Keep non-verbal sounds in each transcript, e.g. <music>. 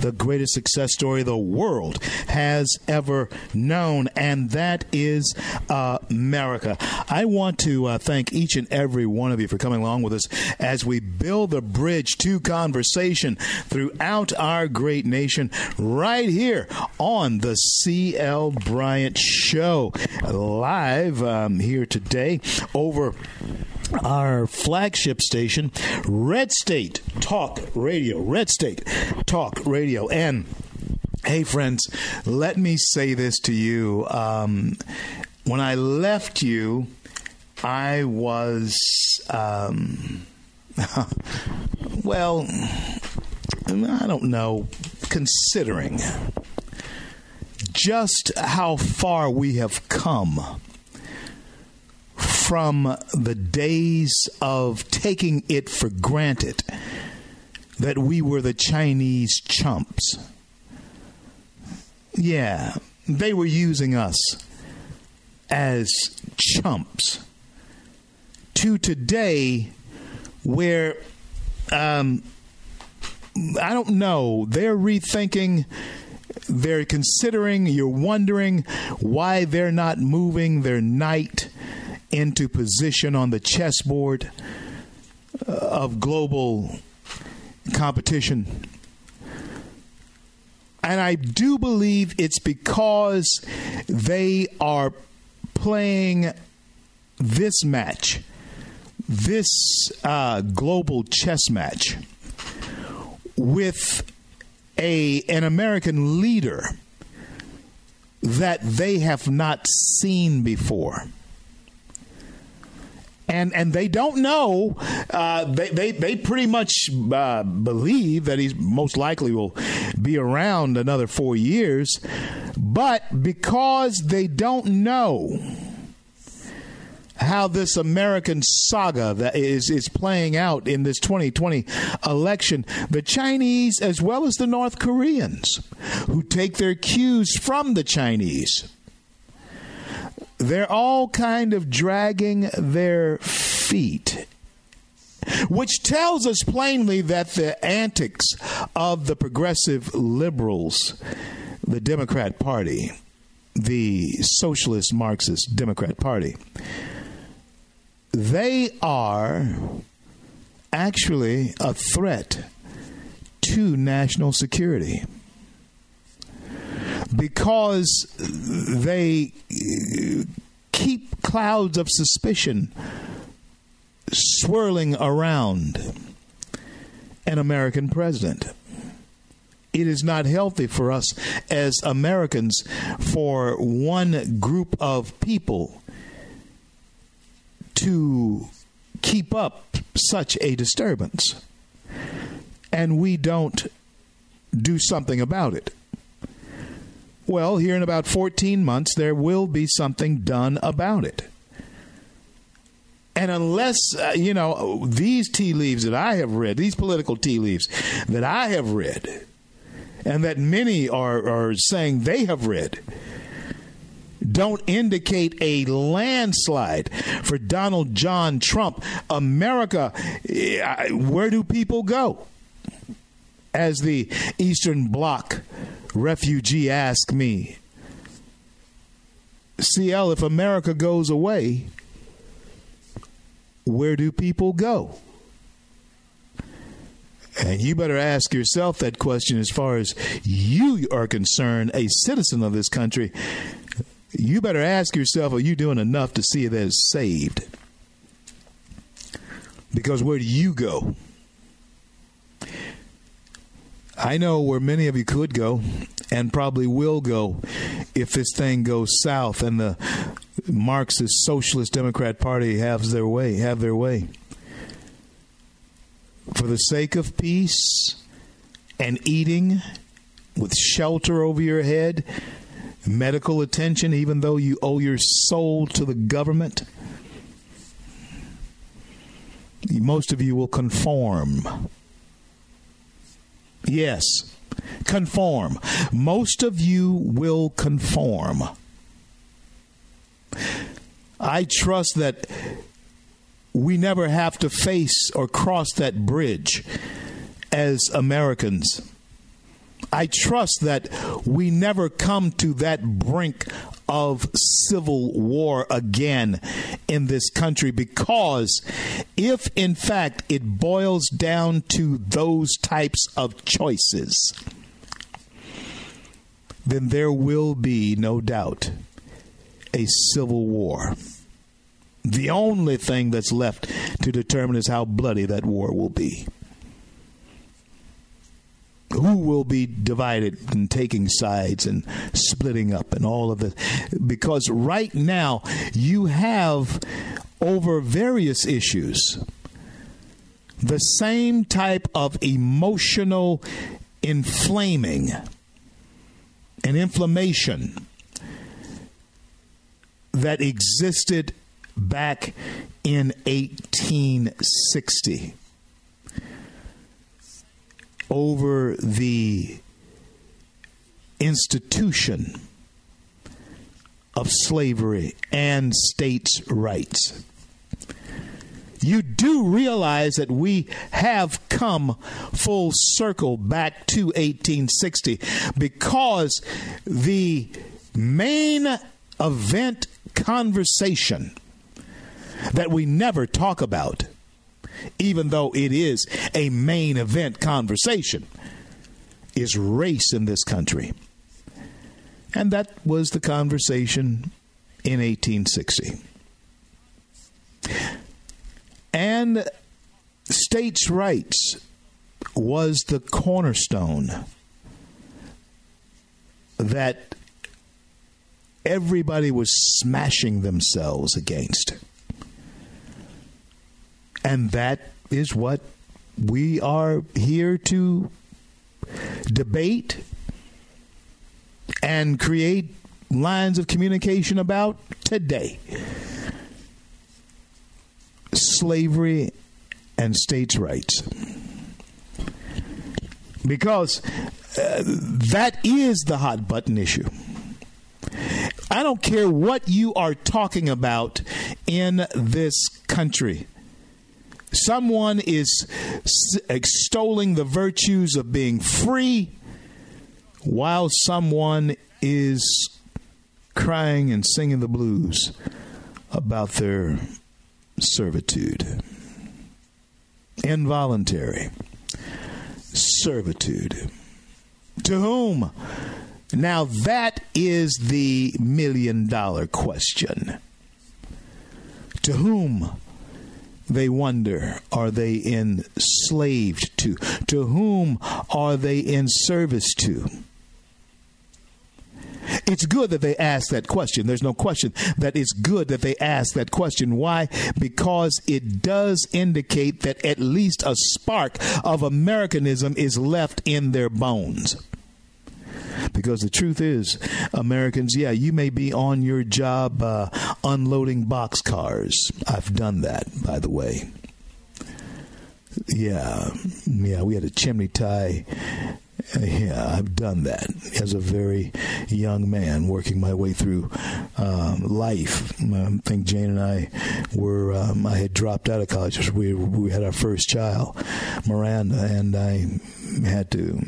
the greatest success story the world has ever known, and that is America. I want to uh, thank each and every one of you for coming along with us as we build the bridge to conversation throughout our great nation right here on the C.L. Bryant Show, live um, here today over our flagship station, Red State Talk Radio. Red State Talk Radio. And hey, friends, let me say this to you. Um, when I left you, I was, um, <laughs> well, I don't know, considering just how far we have come from the days of taking it for granted that we were the Chinese chumps. Yeah, they were using us as chumps. To today, where um, I don't know, they're rethinking they're considering, you're wondering why they're not moving their knight into position on the chessboard uh, of global competition. And I do believe it's because they are playing this match, this uh, global chess match, with a an American leader that they have not seen before. And, and they don't know. Uh, they, they they pretty much uh, believe that he most likely will be around another four years, but because they don't know how this American saga that is is playing out in this 2020 election. The Chinese, as well as the North Koreans, who take their cues from the Chinese, they're all kind of dragging their feet. Which tells us plainly that the antics of the progressive liberals, the Democrat Party, the Socialist Marxist Democrat Party, they are actually a threat to national security because they uh, keep clouds of suspicion swirling around an American president. It is not healthy for us as Americans for one group of people to keep up such a disturbance. And we don't do something about it. Well, here in about 14 months, there will be something done about it. And unless, uh, you know, these tea leaves that I have read, these political tea leaves that I have read, and that many are, are saying they have read, don't indicate a landslide for Donald John Trump. America, eh, where do people go? As the Eastern Bloc refugee asked me, CL, if America goes away, where do people go? And you better ask yourself that question as far as you are concerned, a citizen of this country you better ask yourself are you doing enough to see that it's saved? Because where do you go? I know where many of you could go and probably will go if this thing goes south and the Marxist Socialist Democrat Party has their way, have their way. For the sake of peace and eating with shelter over your head, medical attention, even though you owe your soul to the government, most of you will conform. Yes, conform. Most of you will conform. I trust that we never have to face or cross that bridge as Americans. I trust that we never come to that brink of civil war again in this country because if in fact it boils down to those types of choices, then there will be, no doubt, a civil war. The only thing that's left to determine is how bloody that war will be who will be divided and taking sides and splitting up and all of this because right now you have over various issues. The same type of emotional inflaming and inflammation that existed back in 1860 over the institution of slavery and states' rights. You do realize that we have come full circle back to 1860 because the main event conversation that we never talk about even though it is a main event conversation, is race in this country. And that was the conversation in 1860. And states' rights was the cornerstone that everybody was smashing themselves against. And that is what we are here to debate and create lines of communication about today slavery and states' rights. Because uh, that is the hot button issue. I don't care what you are talking about in this country someone is extolling the virtues of being free while someone is crying and singing the blues about their servitude. Involuntary servitude. To whom? Now, that is the million dollar question. To whom they wonder, are they enslaved to? To whom are they in service to? It's good that they ask that question. There's no question that it's good that they ask that question. Why? Because it does indicate that at least a spark of Americanism is left in their bones. Because the truth is, Americans, yeah, you may be on your job uh, unloading box cars. I've done that, by the way. Yeah, yeah, we had a chimney tie <laughs> yeah, I've done that as a very young man, working my way through um, life. I think Jane and I were. Um, I had dropped out of college. We we had our first child, Miranda, and I had to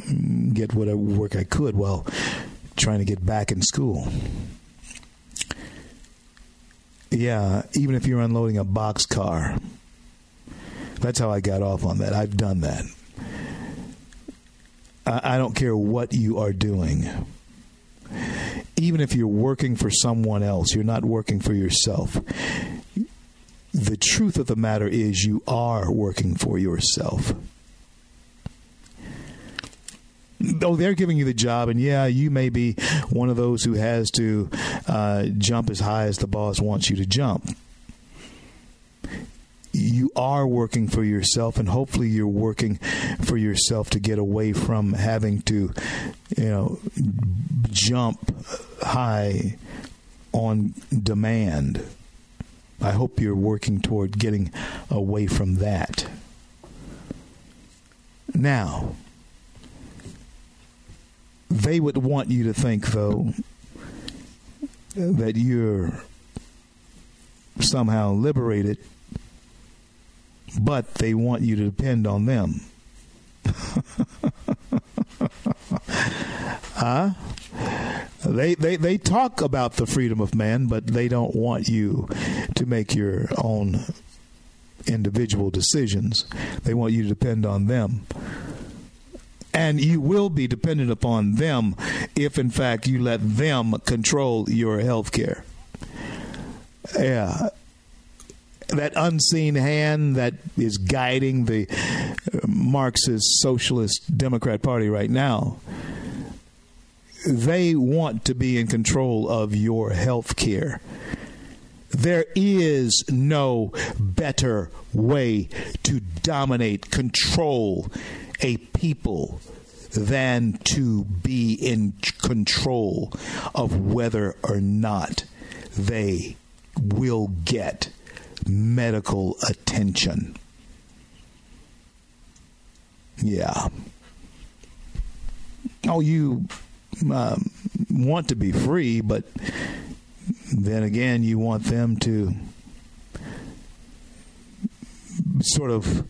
get whatever work I could while trying to get back in school. Yeah, even if you're unloading a box car, that's how I got off on that. I've done that. I don't care what you are doing. Even if you're working for someone else, you're not working for yourself. the truth of the matter is you are working for yourself. Though they're giving you the job, and yeah, you may be one of those who has to uh, jump as high as the boss wants you to jump. You are working for yourself, and hopefully, you're working for yourself to get away from having to, you know, jump high on demand. I hope you're working toward getting away from that. Now, they would want you to think, though, that you're somehow liberated, but they want you to depend on them. <laughs> huh? They, they they talk about the freedom of man, but they don't want you to make your own individual decisions. They want you to depend on them. And you will be dependent upon them if, in fact, you let them control your health care. Yeah. That unseen hand that is guiding the uh, Marxist Socialist Democrat Party right now they want to be in control of your health care. There is no better way to dominate, control a people than to be in control of whether or not they will get medical attention. Yeah. Oh, you um, want to be free, but then again, you want them to sort of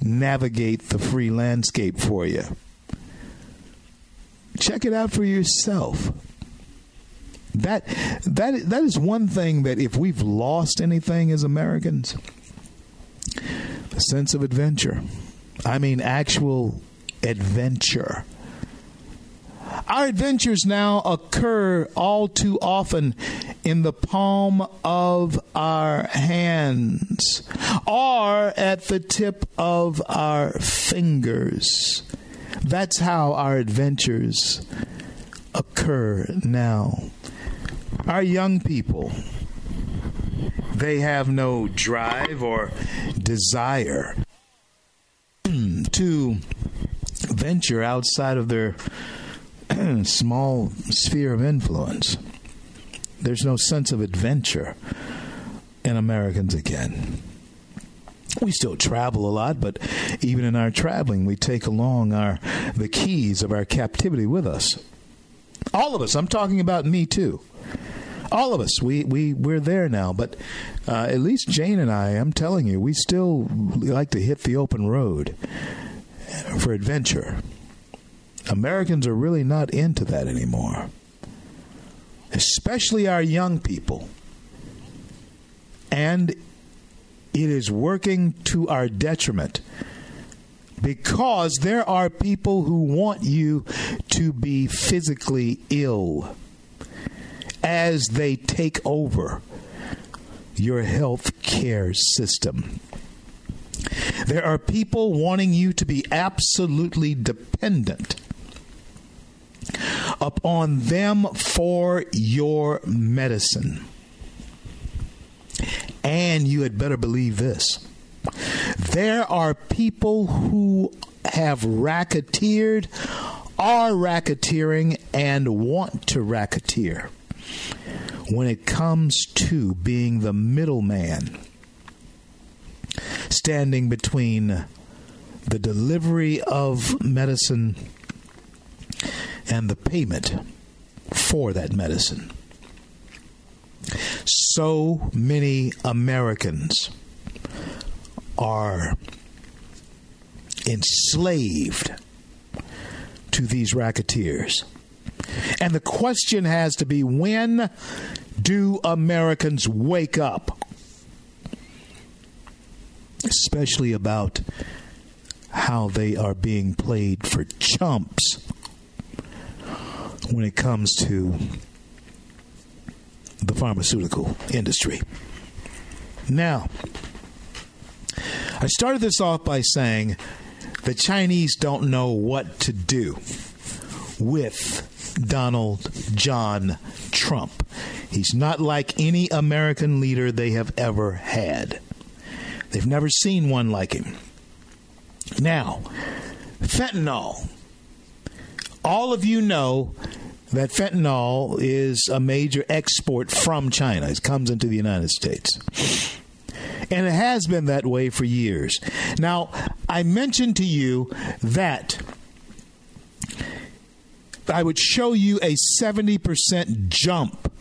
navigate the free landscape for you. Check it out for yourself. That that that is one thing that if we've lost anything as Americans, the sense of adventure. I mean actual adventure. Our adventures now occur all too often in the palm of our hands or at the tip of our fingers. That's how our adventures occur now. Our young people, they have no drive or desire to venture outside of their <clears throat> small sphere of influence. There's no sense of adventure in Americans again. We still travel a lot, but even in our traveling, we take along our the keys of our captivity with us. All of us. I'm talking about me too. All of us. We we we're there now, but uh, at least Jane and I. I'm telling you, we still like to hit the open road for adventure. Americans are really not into that anymore, especially our young people. And it is working to our detriment because there are people who want you to be physically ill as they take over your health care system. There are people wanting you to be absolutely dependent upon them for your medicine. And you had better believe this there are people who have racketeered, are racketeering, and want to racketeer when it comes to being the middleman standing between the delivery of medicine and the payment for that medicine. So many Americans are enslaved to these racketeers. And the question has to be when do Americans wake up? Especially about how they are being played for chumps when it comes to the pharmaceutical industry. Now, I started this off by saying the Chinese don't know what to do with Donald John Trump. He's not like any American leader they have ever had. They've never seen one like him. Now, fentanyl. All of you know that fentanyl is a major export from China. It comes into the United States. And it has been that way for years. Now, I mentioned to you that I would show you a 70% jump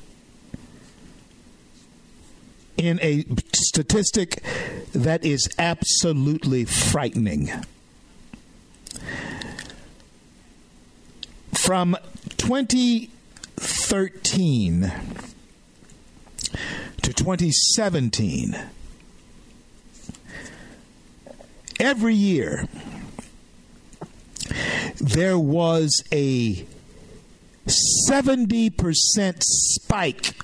in a statistic that is absolutely frightening. From 2013 to 2017, every year there was a 70% spike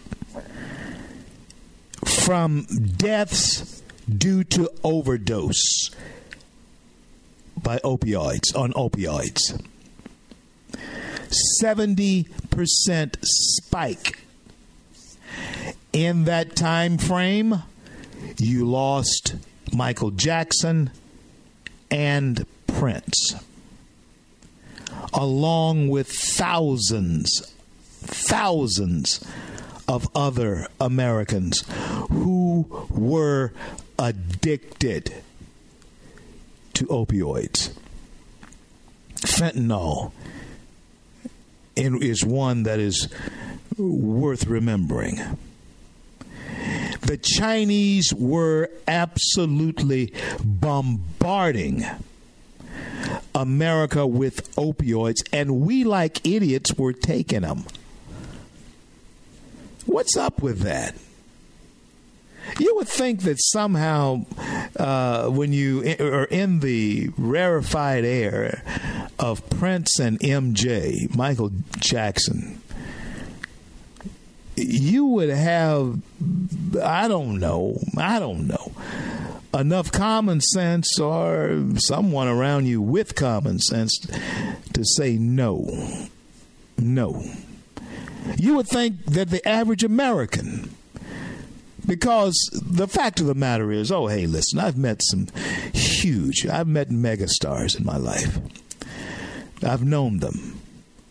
from deaths due to overdose by opioids on opioids. 70% spike. In that time frame, you lost Michael Jackson and Prince, along with thousands, thousands of other Americans who were addicted to opioids. Fentanyl is one that is worth remembering. The Chinese were absolutely bombarding America with opioids, and we, like idiots, were taking them. What's up with that? You would think that somehow, uh, when you are in the rarefied air of Prince and MJ, Michael Jackson, you would have, I don't know, I don't know, enough common sense or someone around you with common sense to say no. No. You would think that the average American, because the fact of the matter is, oh, hey, listen, I've met some huge, I've met megastars in my life. I've known them.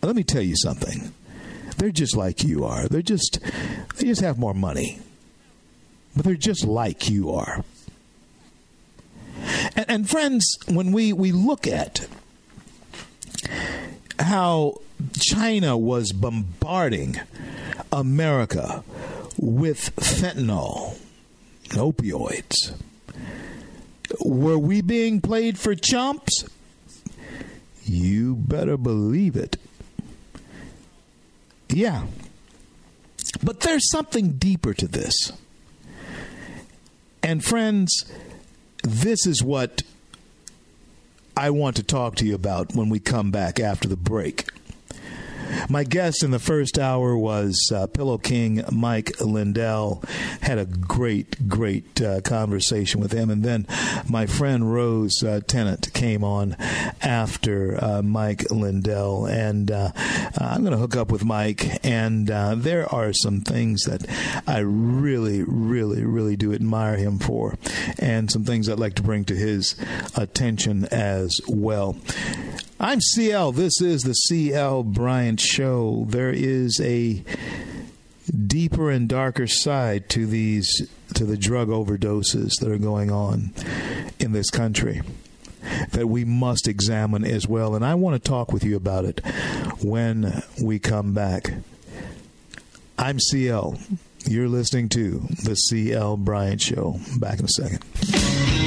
Let me tell you something. They're just like you are. They're just they just have more money. But they're just like you are. And, and friends, when we, we look at how China was bombarding America with fentanyl, opioids, were we being played for chumps? You better believe it. Yeah. But there's something deeper to this. And friends, this is what I want to talk to you about when we come back after the break. My guest in the first hour was uh, Pillow King Mike Lindell. Had a great, great uh, conversation with him. And then my friend Rose uh, Tennent came on after uh, Mike Lindell. And uh, I'm going to hook up with Mike. And uh, there are some things that I really, really, really do admire him for. And some things I'd like to bring to his attention as well. I'm CL. This is the CL Bryant Show. There is a deeper and darker side to these to the drug overdoses that are going on in this country that we must examine as well and I want to talk with you about it when we come back. I'm CL. You're listening to the CL Bryant Show. Back in a second.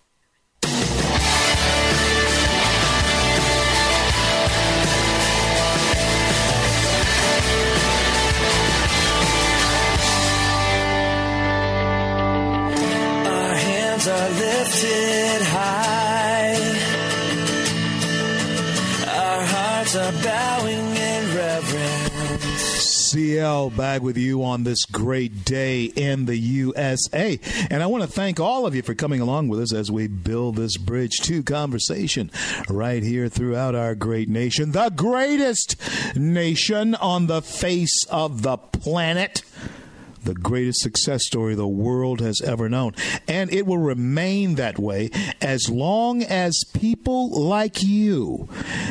Are lifted high. Our hearts are bowing in reverence. CL back with you on this great day in the USA. And I want to thank all of you for coming along with us as we build this bridge to conversation right here throughout our great nation, the greatest nation on the face of the planet the greatest success story the world has ever known. And it will remain that way as long as people like you,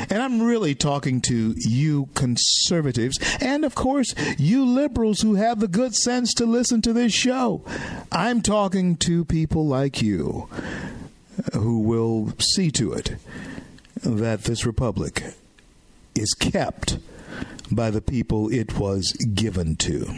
and I'm really talking to you conservatives, and of course, you liberals who have the good sense to listen to this show. I'm talking to people like you who will see to it that this republic is kept by the people it was given to.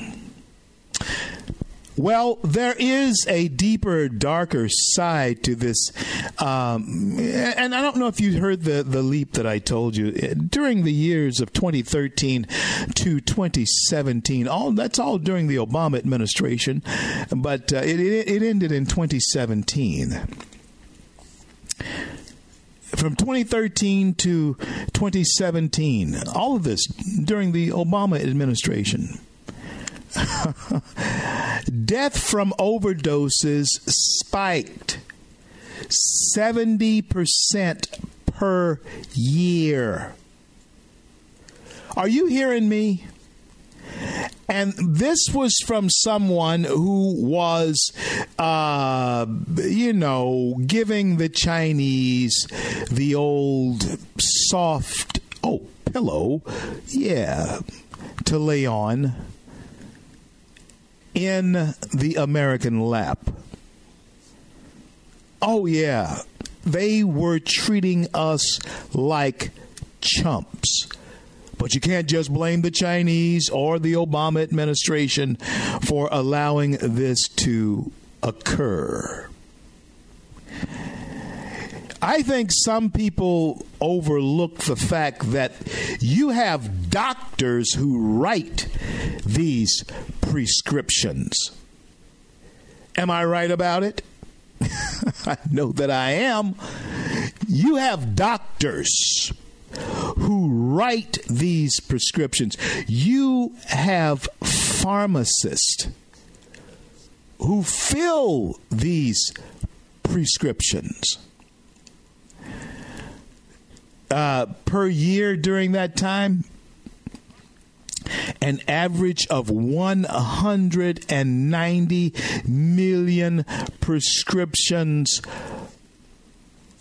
Well, there is a deeper, darker side to this. Um, and I don't know if you heard the, the leap that I told you. During the years of 2013 to 2017, all that's all during the Obama administration, but uh, it, it, it ended in 2017 from 2013 to 2017, all of this during the Obama administration. <laughs> Death from overdoses spiked 70% per year. Are you hearing me? And this was from someone who was, uh, you know, giving the Chinese the old soft, oh, pillow, yeah, to lay on in the American lap. Oh, yeah. They were treating us like chumps. But you can't just blame the Chinese or the Obama administration for allowing this to occur. I think some people overlook the fact that you have doctors who write these prescriptions. Am I right about it? <laughs> I know that I am. You have doctors who write these prescriptions. You have pharmacists who fill these prescriptions uh, per year during that time? An average of 190 million prescriptions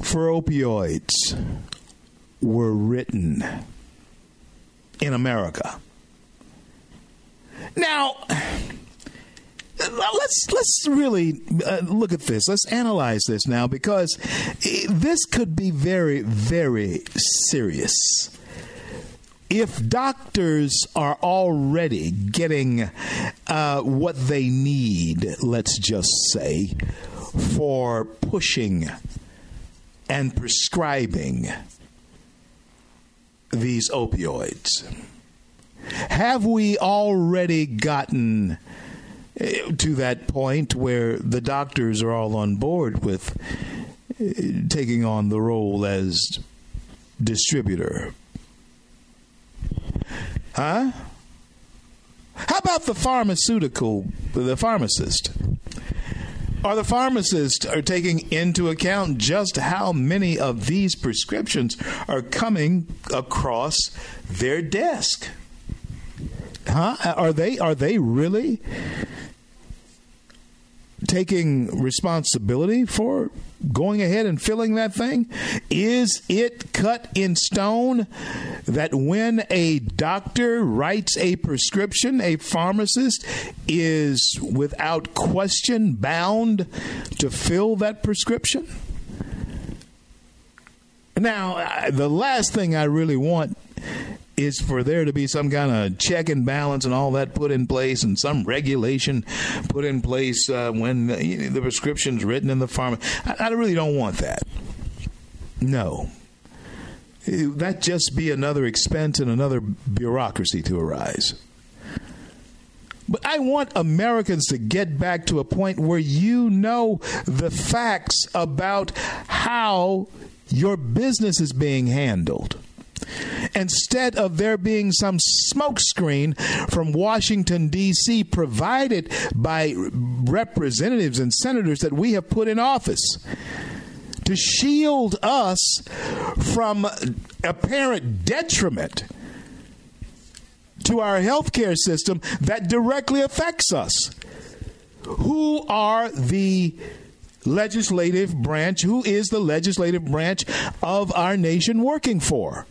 for opioids were written in America. Now, let's let's really uh, look at this. Let's analyze this now because this could be very very serious. If doctors are already getting uh, what they need, let's just say, for pushing and prescribing these opioids, have we already gotten to that point where the doctors are all on board with uh, taking on the role as distributor. Huh? How about the pharmaceutical, the pharmacist? Are the pharmacists are taking into account just how many of these prescriptions are coming across their desk? Huh? Are they are they really taking responsibility for going ahead and filling that thing? Is it cut in stone that when a doctor writes a prescription, a pharmacist is without question bound to fill that prescription? Now, the last thing I really want is for there to be some kind of check and balance and all that put in place and some regulation put in place uh, when the, the prescription's written in the pharmacy. I, I really don't want that. No. That just be another expense and another bureaucracy to arise. But I want Americans to get back to a point where you know the facts about how your business is being handled instead of there being some smokescreen from Washington, D.C., provided by representatives and senators that we have put in office to shield us from apparent detriment to our healthcare system that directly affects us. Who are the legislative branch? Who is the legislative branch of our nation working for?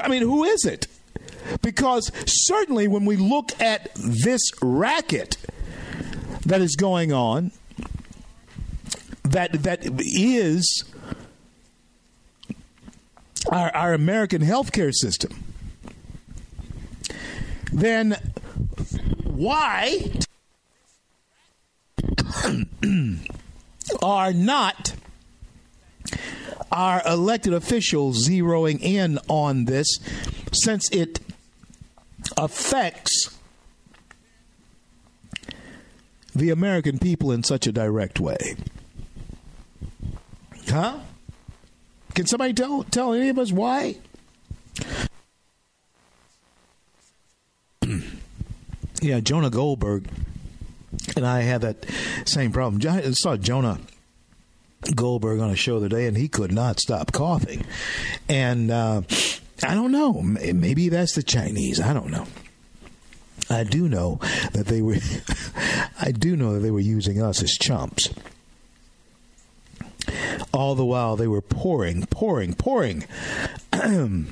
I mean, who is it? Because certainly when we look at this racket that is going on, that that is our, our American healthcare system, then why <clears throat> are not our elected officials zeroing in on this since it affects the American people in such a direct way? Huh? Can somebody tell tell any of us why? <clears throat> yeah, Jonah Goldberg and I had that same problem. I saw Jonah Goldberg on a show the day, and he could not stop coughing. And uh, I don't know. Maybe that's the Chinese. I don't know. I do know that they were. <laughs> I do know that they were using us as chumps. All the while they were pouring, pouring, pouring <clears throat> fentanyl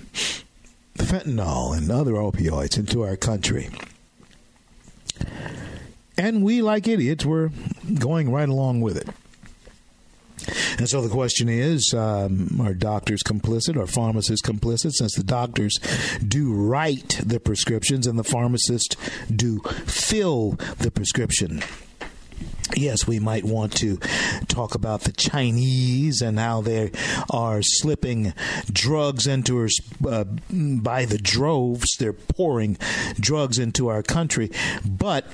and other opioids into our country. And we, like idiots, were going right along with it. And so the question is um, are doctors complicit? Are pharmacists complicit? Since the doctors do write the prescriptions and the pharmacists do fill the prescription. Yes, we might want to talk about the Chinese and how they are slipping drugs into us uh, by the droves. They're pouring drugs into our country. But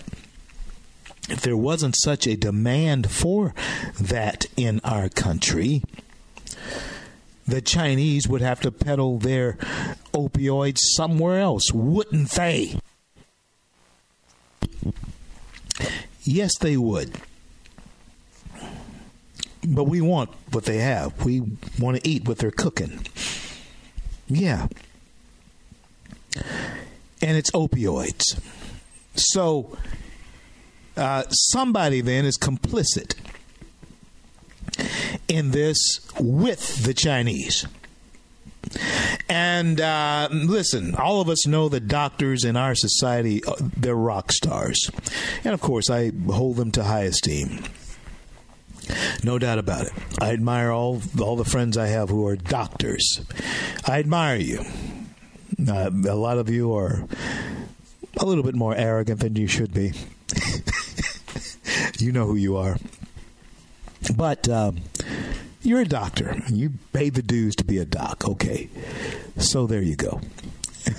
if there wasn't such a demand for that in our country, the Chinese would have to peddle their opioids somewhere else, wouldn't they? Yes, they would. But we want what they have. We want to eat what they're cooking. Yeah. And it's opioids. So uh, somebody then is complicit in this with the Chinese. And uh, listen, all of us know that doctors in our society, uh, they're rock stars. And of course, I hold them to high esteem. No doubt about it. I admire all all the friends I have who are doctors. I admire you. Uh, a lot of you are a little bit more arrogant than you should be. <laughs> <laughs> You know who you are. But um, you're a doctor. You pay the dues to be a doc. Okay. So there you go. <laughs>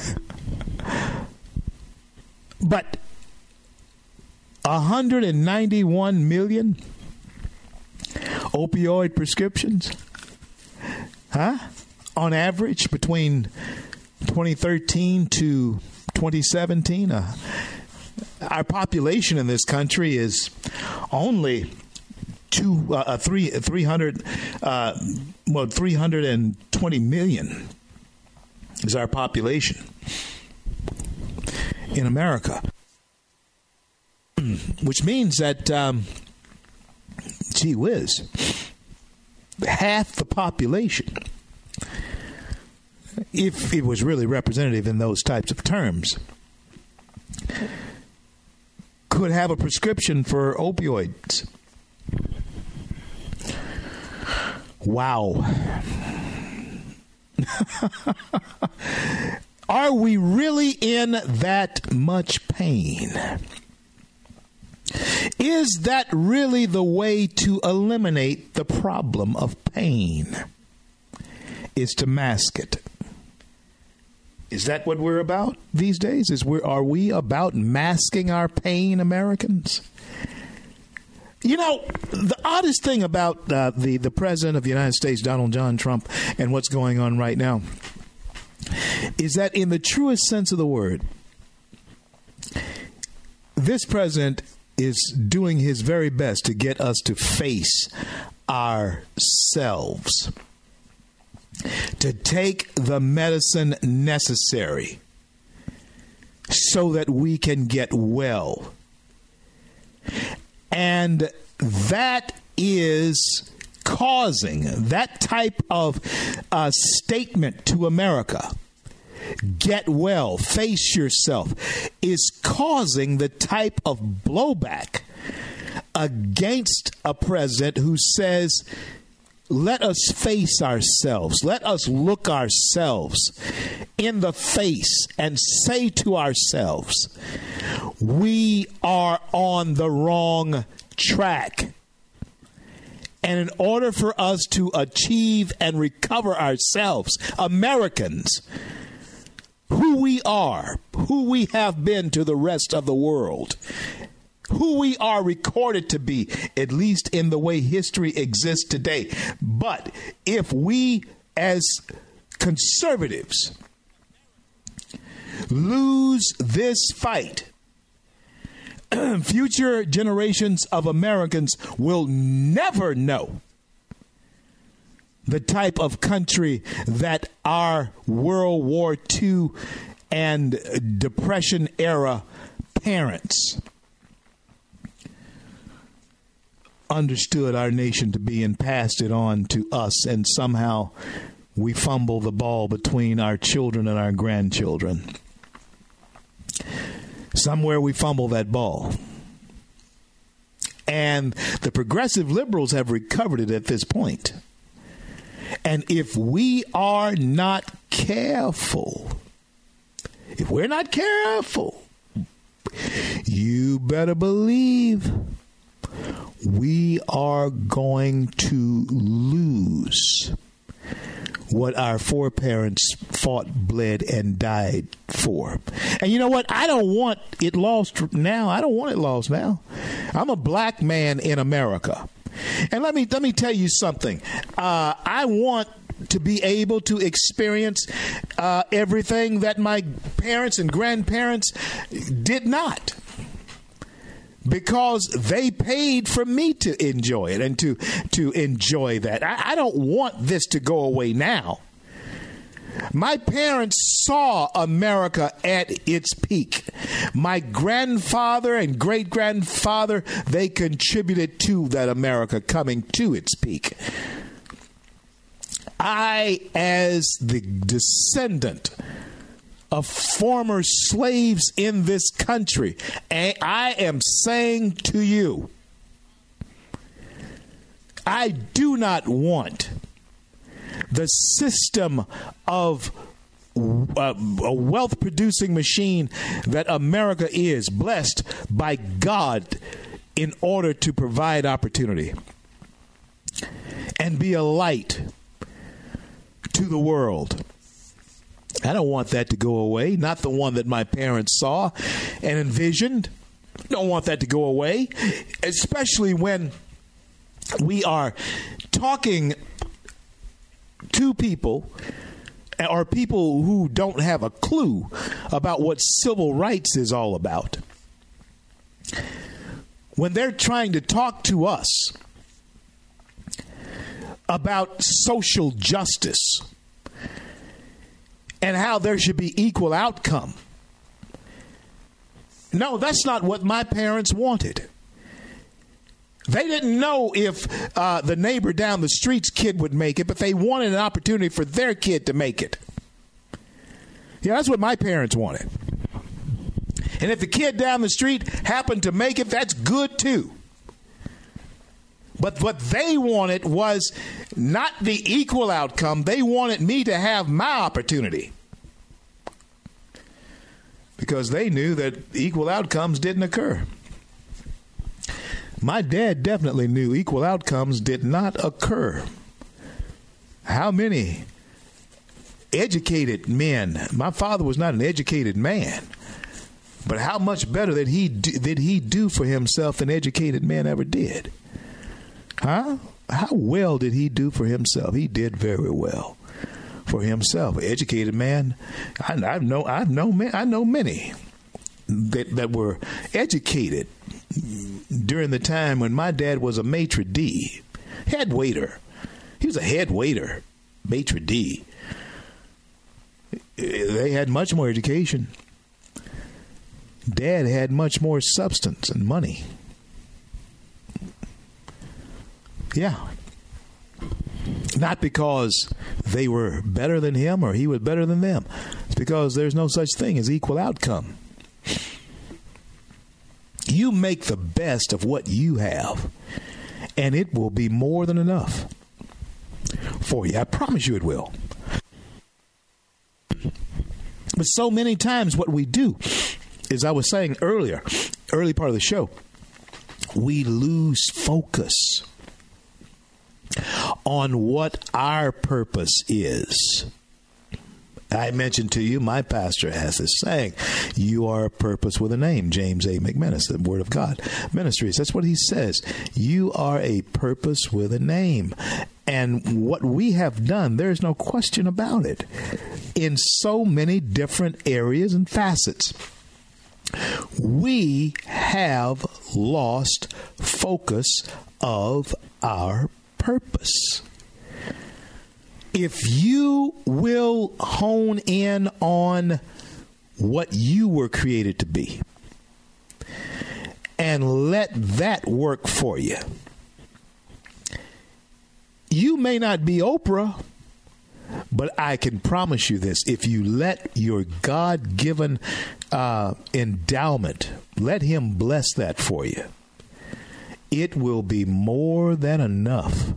but 191 million opioid prescriptions, huh? On average, between 2013 to 2017, uh, our population in this country is only two uh, uh three three hundred uh, well three hundred and twenty million is our population in America, <clears throat> which means that um, gee whiz, half the population, if it was really representative in those types of terms, could have a prescription for opioids. Wow. <laughs> Are we really in that much pain? Is that really the way to eliminate the problem of pain? Is to mask it. Is that what we're about these days? Is we are we about masking our pain, Americans? You know, the oddest thing about uh, the the president of the United States, Donald John Trump, and what's going on right now is that, in the truest sense of the word, this president is doing his very best to get us to face ourselves, to take the medicine necessary so that we can get well. And that is causing that type of uh, statement to America get well, face yourself, is causing the type of blowback against a president who says, let us face ourselves. Let us look ourselves in the face and say to ourselves, we are on the wrong track. And in order for us to achieve and recover ourselves, Americans, who we are, who we have been to the rest of the world, who we are recorded to be, at least in the way history exists today. But if we, as conservatives, lose this fight, <clears throat> future generations of Americans will never know the type of country that our World War II and Depression era parents understood our nation to be and passed it on to us, and somehow we fumble the ball between our children and our grandchildren. Somewhere we fumble that ball. And the progressive liberals have recovered it at this point. And if we are not careful, if we're not careful, you better believe we are going to lose what our foreparents fought, bled, and died for. And you know what? I don't want it lost now. I don't want it lost now. I'm a black man in America. And let me let me tell you something. Uh, I want to be able to experience uh, everything that my parents and grandparents did not because they paid for me to enjoy it and to to enjoy that. I, I don't want this to go away now. My parents saw America at its peak. My grandfather and great grandfather, they contributed to that America coming to its peak. I, as the descendant of former slaves in this country, and I am saying to you, I do not want the system of uh, a wealth producing machine that America is, blessed by God in order to provide opportunity and be a light to the world. I don't want that to go away. Not the one that my parents saw and envisioned. Don't want that to go away, especially when we are talking to people or people who don't have a clue about what civil rights is all about. When they're trying to talk to us about social justice and how there should be equal outcome. No, that's not what my parents wanted. They didn't know if uh, the neighbor down the street's kid would make it, but they wanted an opportunity for their kid to make it. Yeah, that's what my parents wanted. And if the kid down the street happened to make it, that's good too. But what they wanted was not the equal outcome. They wanted me to have my opportunity. Because they knew that equal outcomes didn't occur. My dad definitely knew equal outcomes did not occur. How many educated men? My father was not an educated man, but how much better did he do, did he do for himself than educated men ever did? Huh? How well did he do for himself? He did very well for himself. Educated man. I, I know. I know. I know many that that were educated during the time when my dad was a maitre d, head waiter. He was a head waiter, maitre d. They had much more education. Dad had much more substance and money. Yeah. Not because they were better than him or he was better than them. It's because there's no such thing as equal outcome. You make the best of what you have, and it will be more than enough for you. I promise you it will. But so many times, what we do is, I was saying earlier, early part of the show, we lose focus on what our purpose is. I mentioned to you, my pastor has this saying, You are a purpose with a name. James A. McManus, the Word of God Ministries. That's what he says. You are a purpose with a name. And what we have done, there's no question about it, in so many different areas and facets. We have lost focus of our purpose. If you will hone in on what you were created to be and let that work for you, you may not be Oprah, but I can promise you this. If you let your God given uh, endowment, let Him bless that for you, it will be more than enough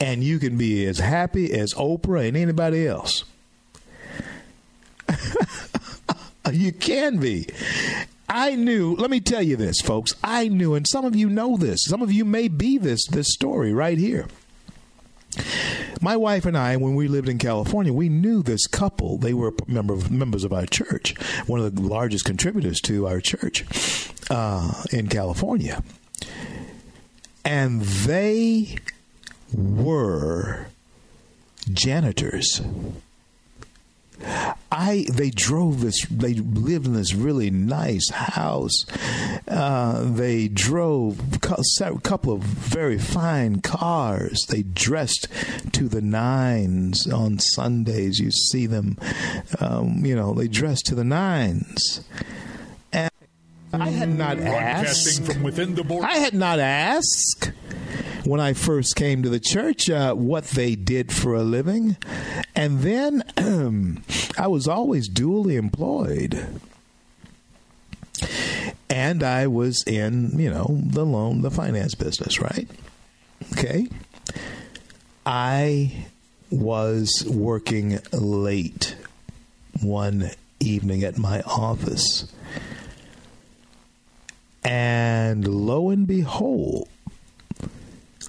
and you can be as happy as Oprah and anybody else. <laughs> you can be. I knew, let me tell you this, folks. I knew, and some of you know this. Some of you may be this this story right here. My wife and I, when we lived in California, we knew this couple. They were member, members of our church, one of the largest contributors to our church uh, in California. And they were janitors. I they drove this. They lived in this really nice house. Uh, they drove a couple of very fine cars. They dressed to the nines on Sundays. You see them. Um, you know, they dressed to the nines. I had not asked. from within the board. I had not asked when I first came to the church uh, what they did for a living. And then <clears throat> I was always duly employed. And I was in, you know, the loan, the finance business, right? Okay. I was working late one evening at my office. And lo and behold,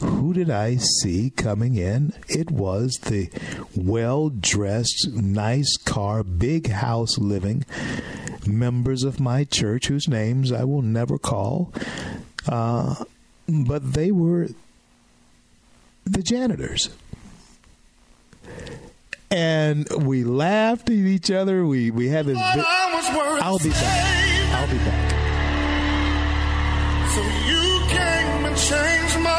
who did I see coming in? It was the well dressed, nice car, big house living members of my church, whose names I will never call. Uh, but they were the janitors. And we laughed at each other. We we had this. Bi- I'll be back. I'll be back. So you came and changed my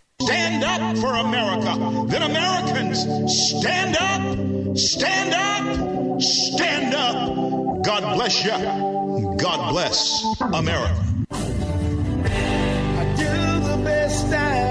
Stand up for America. Then Americans, stand up, stand up, stand up. God bless you. God bless America. I do the best I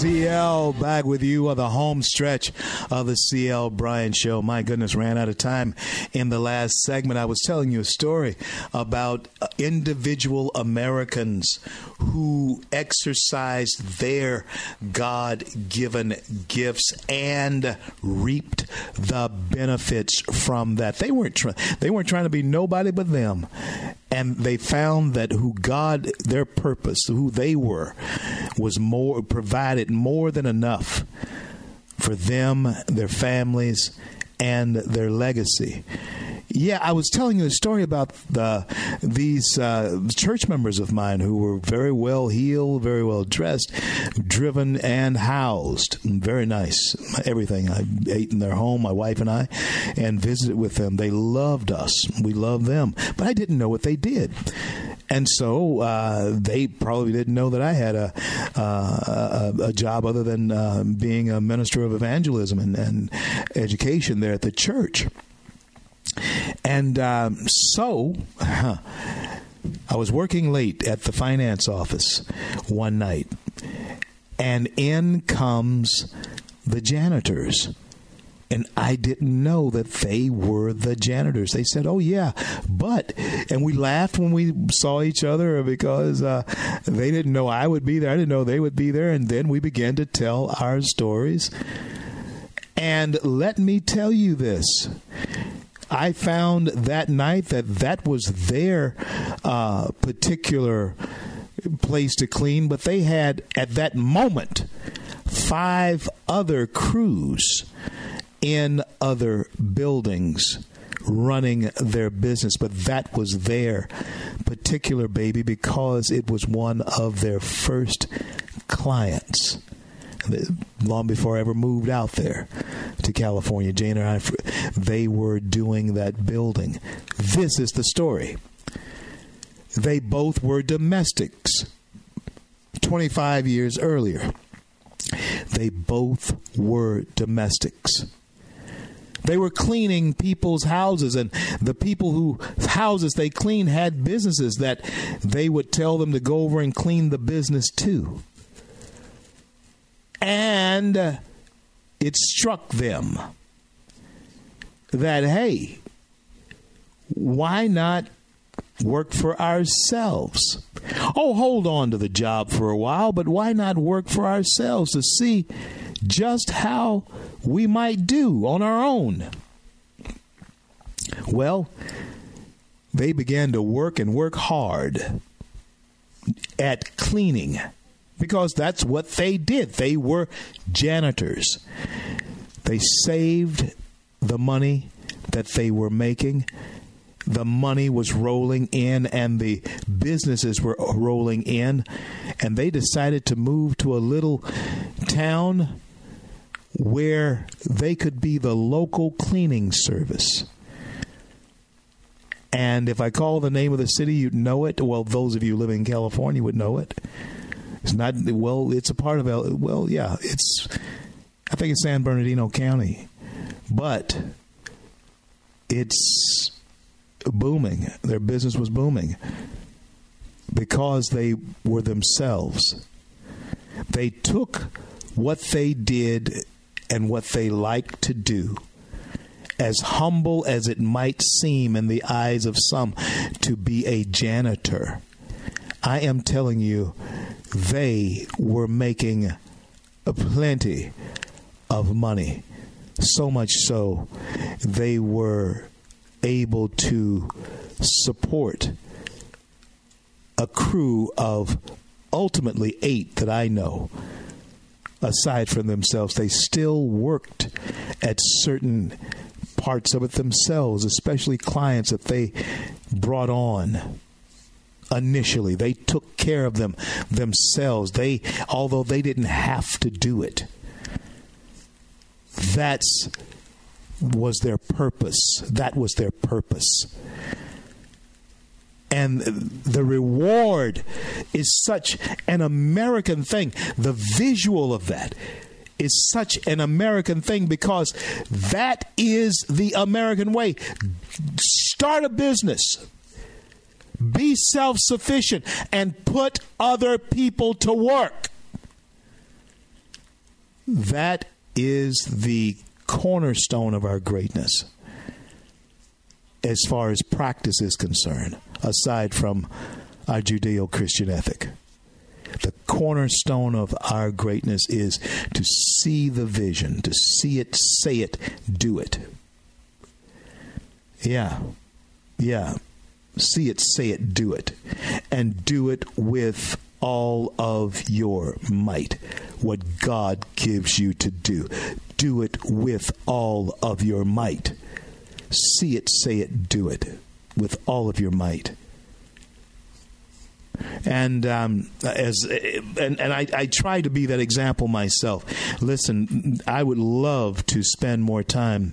CL back with you on the home stretch of the CL Bryant Show. My goodness, ran out of time in the last segment. I was telling you a story about individual Americans who exercised their God given gifts and reaped the benefits from that. They weren't try- they weren't trying to be nobody but them. And they found that who God, their purpose, who they were, was more provided more than enough for them, their families, and their legacy. Yeah, I was telling you a story about the these uh, church members of mine who were very well heeled, very well dressed, driven, and housed. Very nice, everything. I ate in their home, my wife and I, and visited with them. They loved us. We loved them, but I didn't know what they did. And so uh, they probably didn't know that I had a uh, a, a job other than uh, being a minister of evangelism and, and education there at the church. And um, so, <laughs> I was working late at the finance office one night, and in comes the janitors. And I didn't know that they were the janitors. They said, "Oh yeah, but," and we laughed when we saw each other because uh, they didn't know I would be there. I didn't know they would be there, and then we began to tell our stories. And let me tell you this: I found that night that that was their uh, particular place to clean, but they had at that moment five other crews in other buildings running their business, but that was their particular baby because it was one of their first clients long before I ever moved out there to California. Jane and I, they were doing that building. This is the story. They both were domestics 25 years earlier. They both were domestics. They were cleaning people's houses, and the people whose houses they cleaned had businesses that they would tell them to go over and clean the business too and it struck them that, hey, why not work for ourselves? Oh, hold on to the job for a while, but why not work for ourselves to see just how we might do on our own? Well, they began to work and work hard at cleaning because that's what they did. They were janitors. They saved the money that they were making. The money was rolling in and the businesses were rolling in. And they decided to move to a little town where they could be the local cleaning service. And if I call the name of the city, you'd know it. Well, those of you living in California would know it. It's not well. It's a part of El. Well, yeah. It's. I think it's San Bernardino County, but it's booming. Their business was booming because they were themselves. They took what they did and what they liked to do as humble as it might seem in the eyes of some to be a janitor. I am telling you, they were making plenty of money. So much so, they were able to support a crew of ultimately eight that I know. Aside from themselves, they still worked at certain parts of it themselves, especially clients that they brought on initially. They took care of them themselves. They although they didn't have to do it. That's was their purpose. That was their purpose. And the reward is such an American thing. The visual of that is such an American thing because that is the American way. Start a business, be self sufficient, and put other people to work. That is the cornerstone of our greatness as far as practice is concerned, aside from our Judeo Christian ethic. The cornerstone of our greatness is to see the vision, to see it, say it, do it. Yeah. Yeah. See it, say it, do it. And do it with all of your might. What God gives you to do. Do it with all of your might. See it, say it, do it with all of your might and um, as and, and I, I try to be that example myself. Listen, I would love to spend more time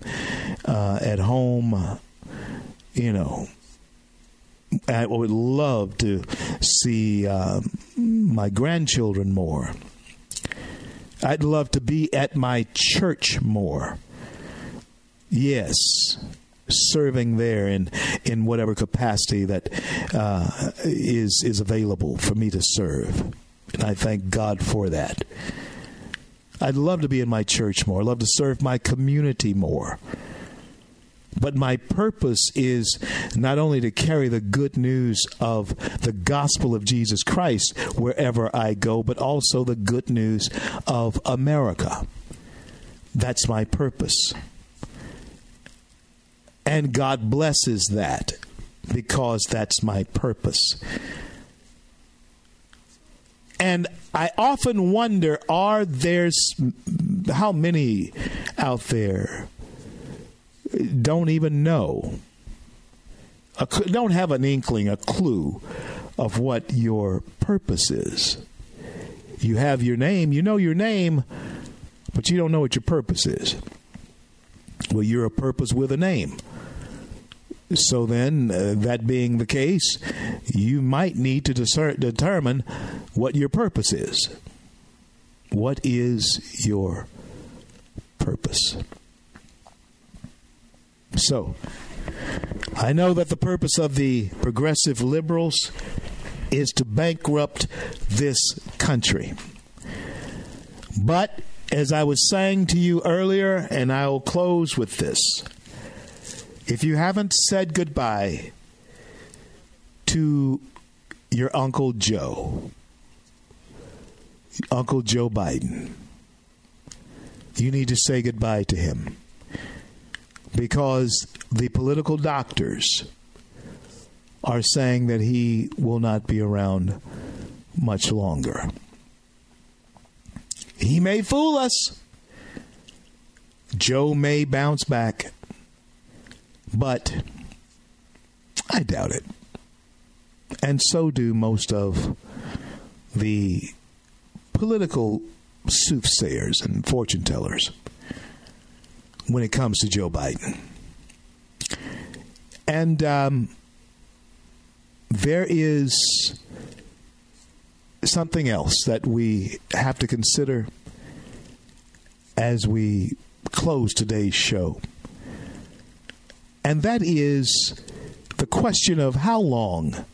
uh, at home. You know, I would love to see uh, my grandchildren more. I'd love to be at my church more. Yes serving there in in whatever capacity that uh, is is available for me to serve, and I thank God for that. I'd love to be in my church more. I'd love to serve my community more. But my purpose is not only to carry the good news of the gospel of Jesus Christ wherever I go, but also the good news of America. That's my purpose. And God blesses that because that's my purpose. And I often wonder are there's how many out there don't even know don't have an inkling a clue of what your purpose is you have your name you know your name but you don't know what your purpose is well you're a purpose with a name so then, uh, that being the case, you might need to discern, determine what your purpose is. What is your purpose? So, I know that the purpose of the progressive liberals is to bankrupt this country. But as I was saying to you earlier, and I'll close with this if you haven't said goodbye to your Uncle Joe, Uncle Joe Biden, you need to say goodbye to him because the political doctors are saying that he will not be around much longer. He may fool us. Joe may bounce back. But I doubt it. And so do most of the political soothsayers and fortune tellers when it comes to Joe Biden. And um, there is something else that we have to consider as we close today's show. And that is the question of how long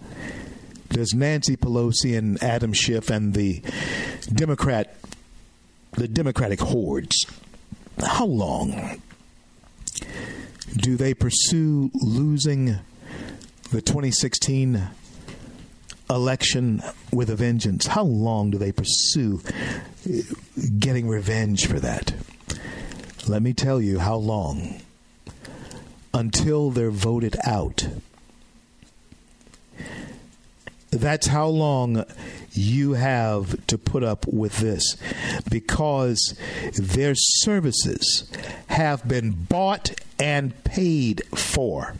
does Nancy Pelosi and Adam Schiff and the Democrat the Democratic hordes how long do they pursue losing the 2016 election with a vengeance? How long do they pursue getting revenge for that? Let me tell you how long until they're voted out. That's how long you have to put up with this because their services have been bought and paid for.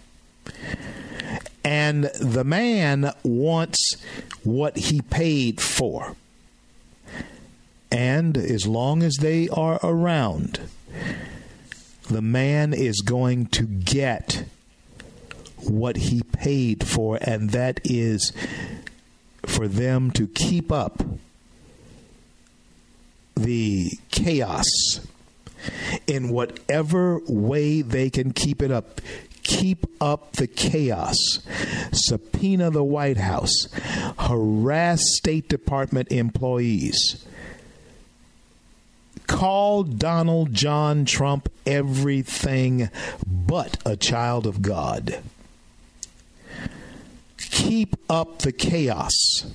And the man wants what he paid for. And as long as they are around, the man is going to get what he paid for, and that is for them to keep up the chaos in whatever way they can keep it up. Keep up the chaos. Subpoena the White House. Harass State Department employees. Call Donald John Trump everything but a child of God keep up the chaos.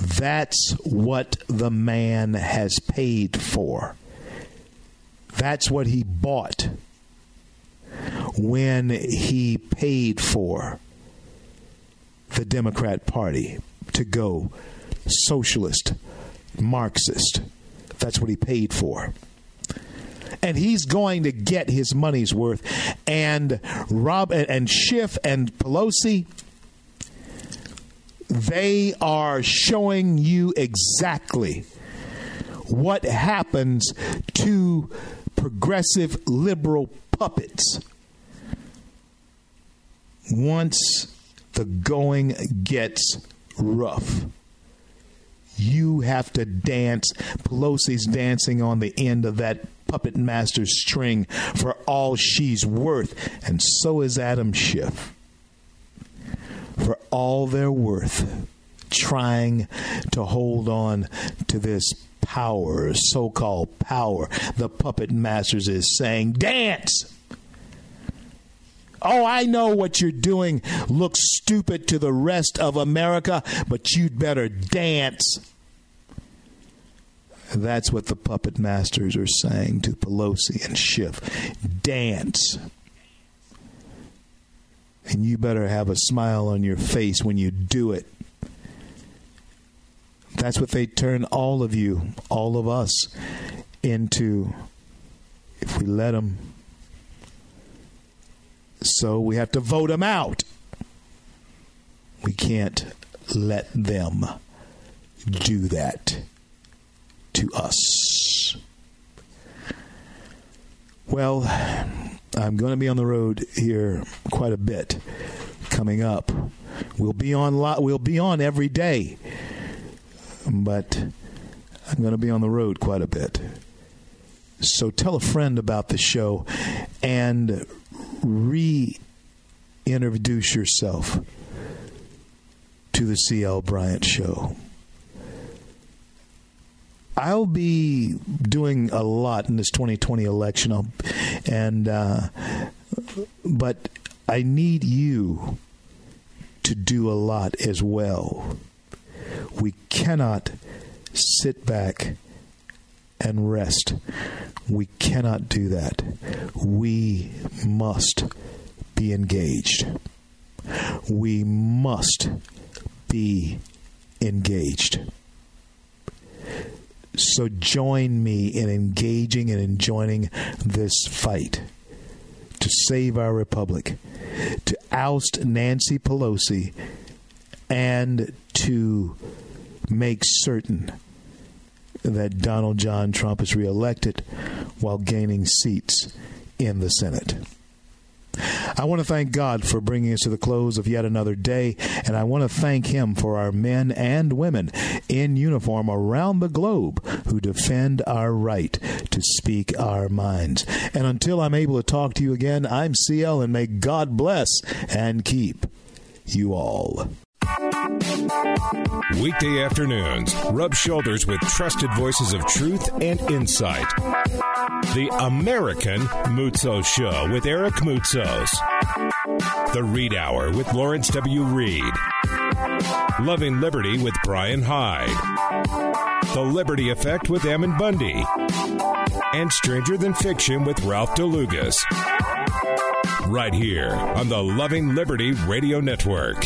That's what the man has paid for. That's what he bought when he paid for the Democrat Party to go socialist, Marxist. That's what he paid for. And he's going to get his money's worth. And Rob and Schiff and Pelosi, they are showing you exactly what happens to progressive liberal puppets once the going gets rough. You have to dance. Pelosi's dancing on the end of that puppet master's string for all she's worth, and so is Adam Schiff all they're worth, trying to hold on to this power, so called power. The puppet masters is saying, Dance! Oh, I know what you're doing looks stupid to the rest of America, but you'd better dance. That's what the puppet masters are saying to Pelosi and Schiff. Dance. And you better have a smile on your face when you do it. That's what they turn all of you, all of us, into if we let them. So we have to vote them out. We can't let them do that to us. Well, I'm going to be on the road here quite a bit coming up. We'll be on lot. We'll be on every day, but I'm going to be on the road quite a bit. So tell a friend about the show and reintroduce yourself to the CL Bryant Show. I'll be doing a lot in this 2020 election, I'll, and uh, but I need you to do a lot as well. We cannot sit back and rest. We cannot do that. We must be engaged. We must be engaged. So join me in engaging and enjoining this fight to save our republic, to oust Nancy Pelosi, and to make certain that Donald John Trump is reelected while gaining seats in the Senate. I want to thank God for bringing us to the close of yet another day, and I want to thank Him for our men and women in uniform around the globe who defend our right to speak our minds. And until I'm able to talk to you again, I'm CL, and may God bless and keep you all. Weekday afternoons, rub shoulders with trusted voices of truth and insight. The American Moutsos Show with Eric Moutsos. The Reed Hour with Lawrence W. Reed. Loving Liberty with Brian Hyde. The Liberty Effect with Ammon Bundy. And Stranger Than Fiction with Ralph DeLugas. right here on the Loving Liberty Radio Network.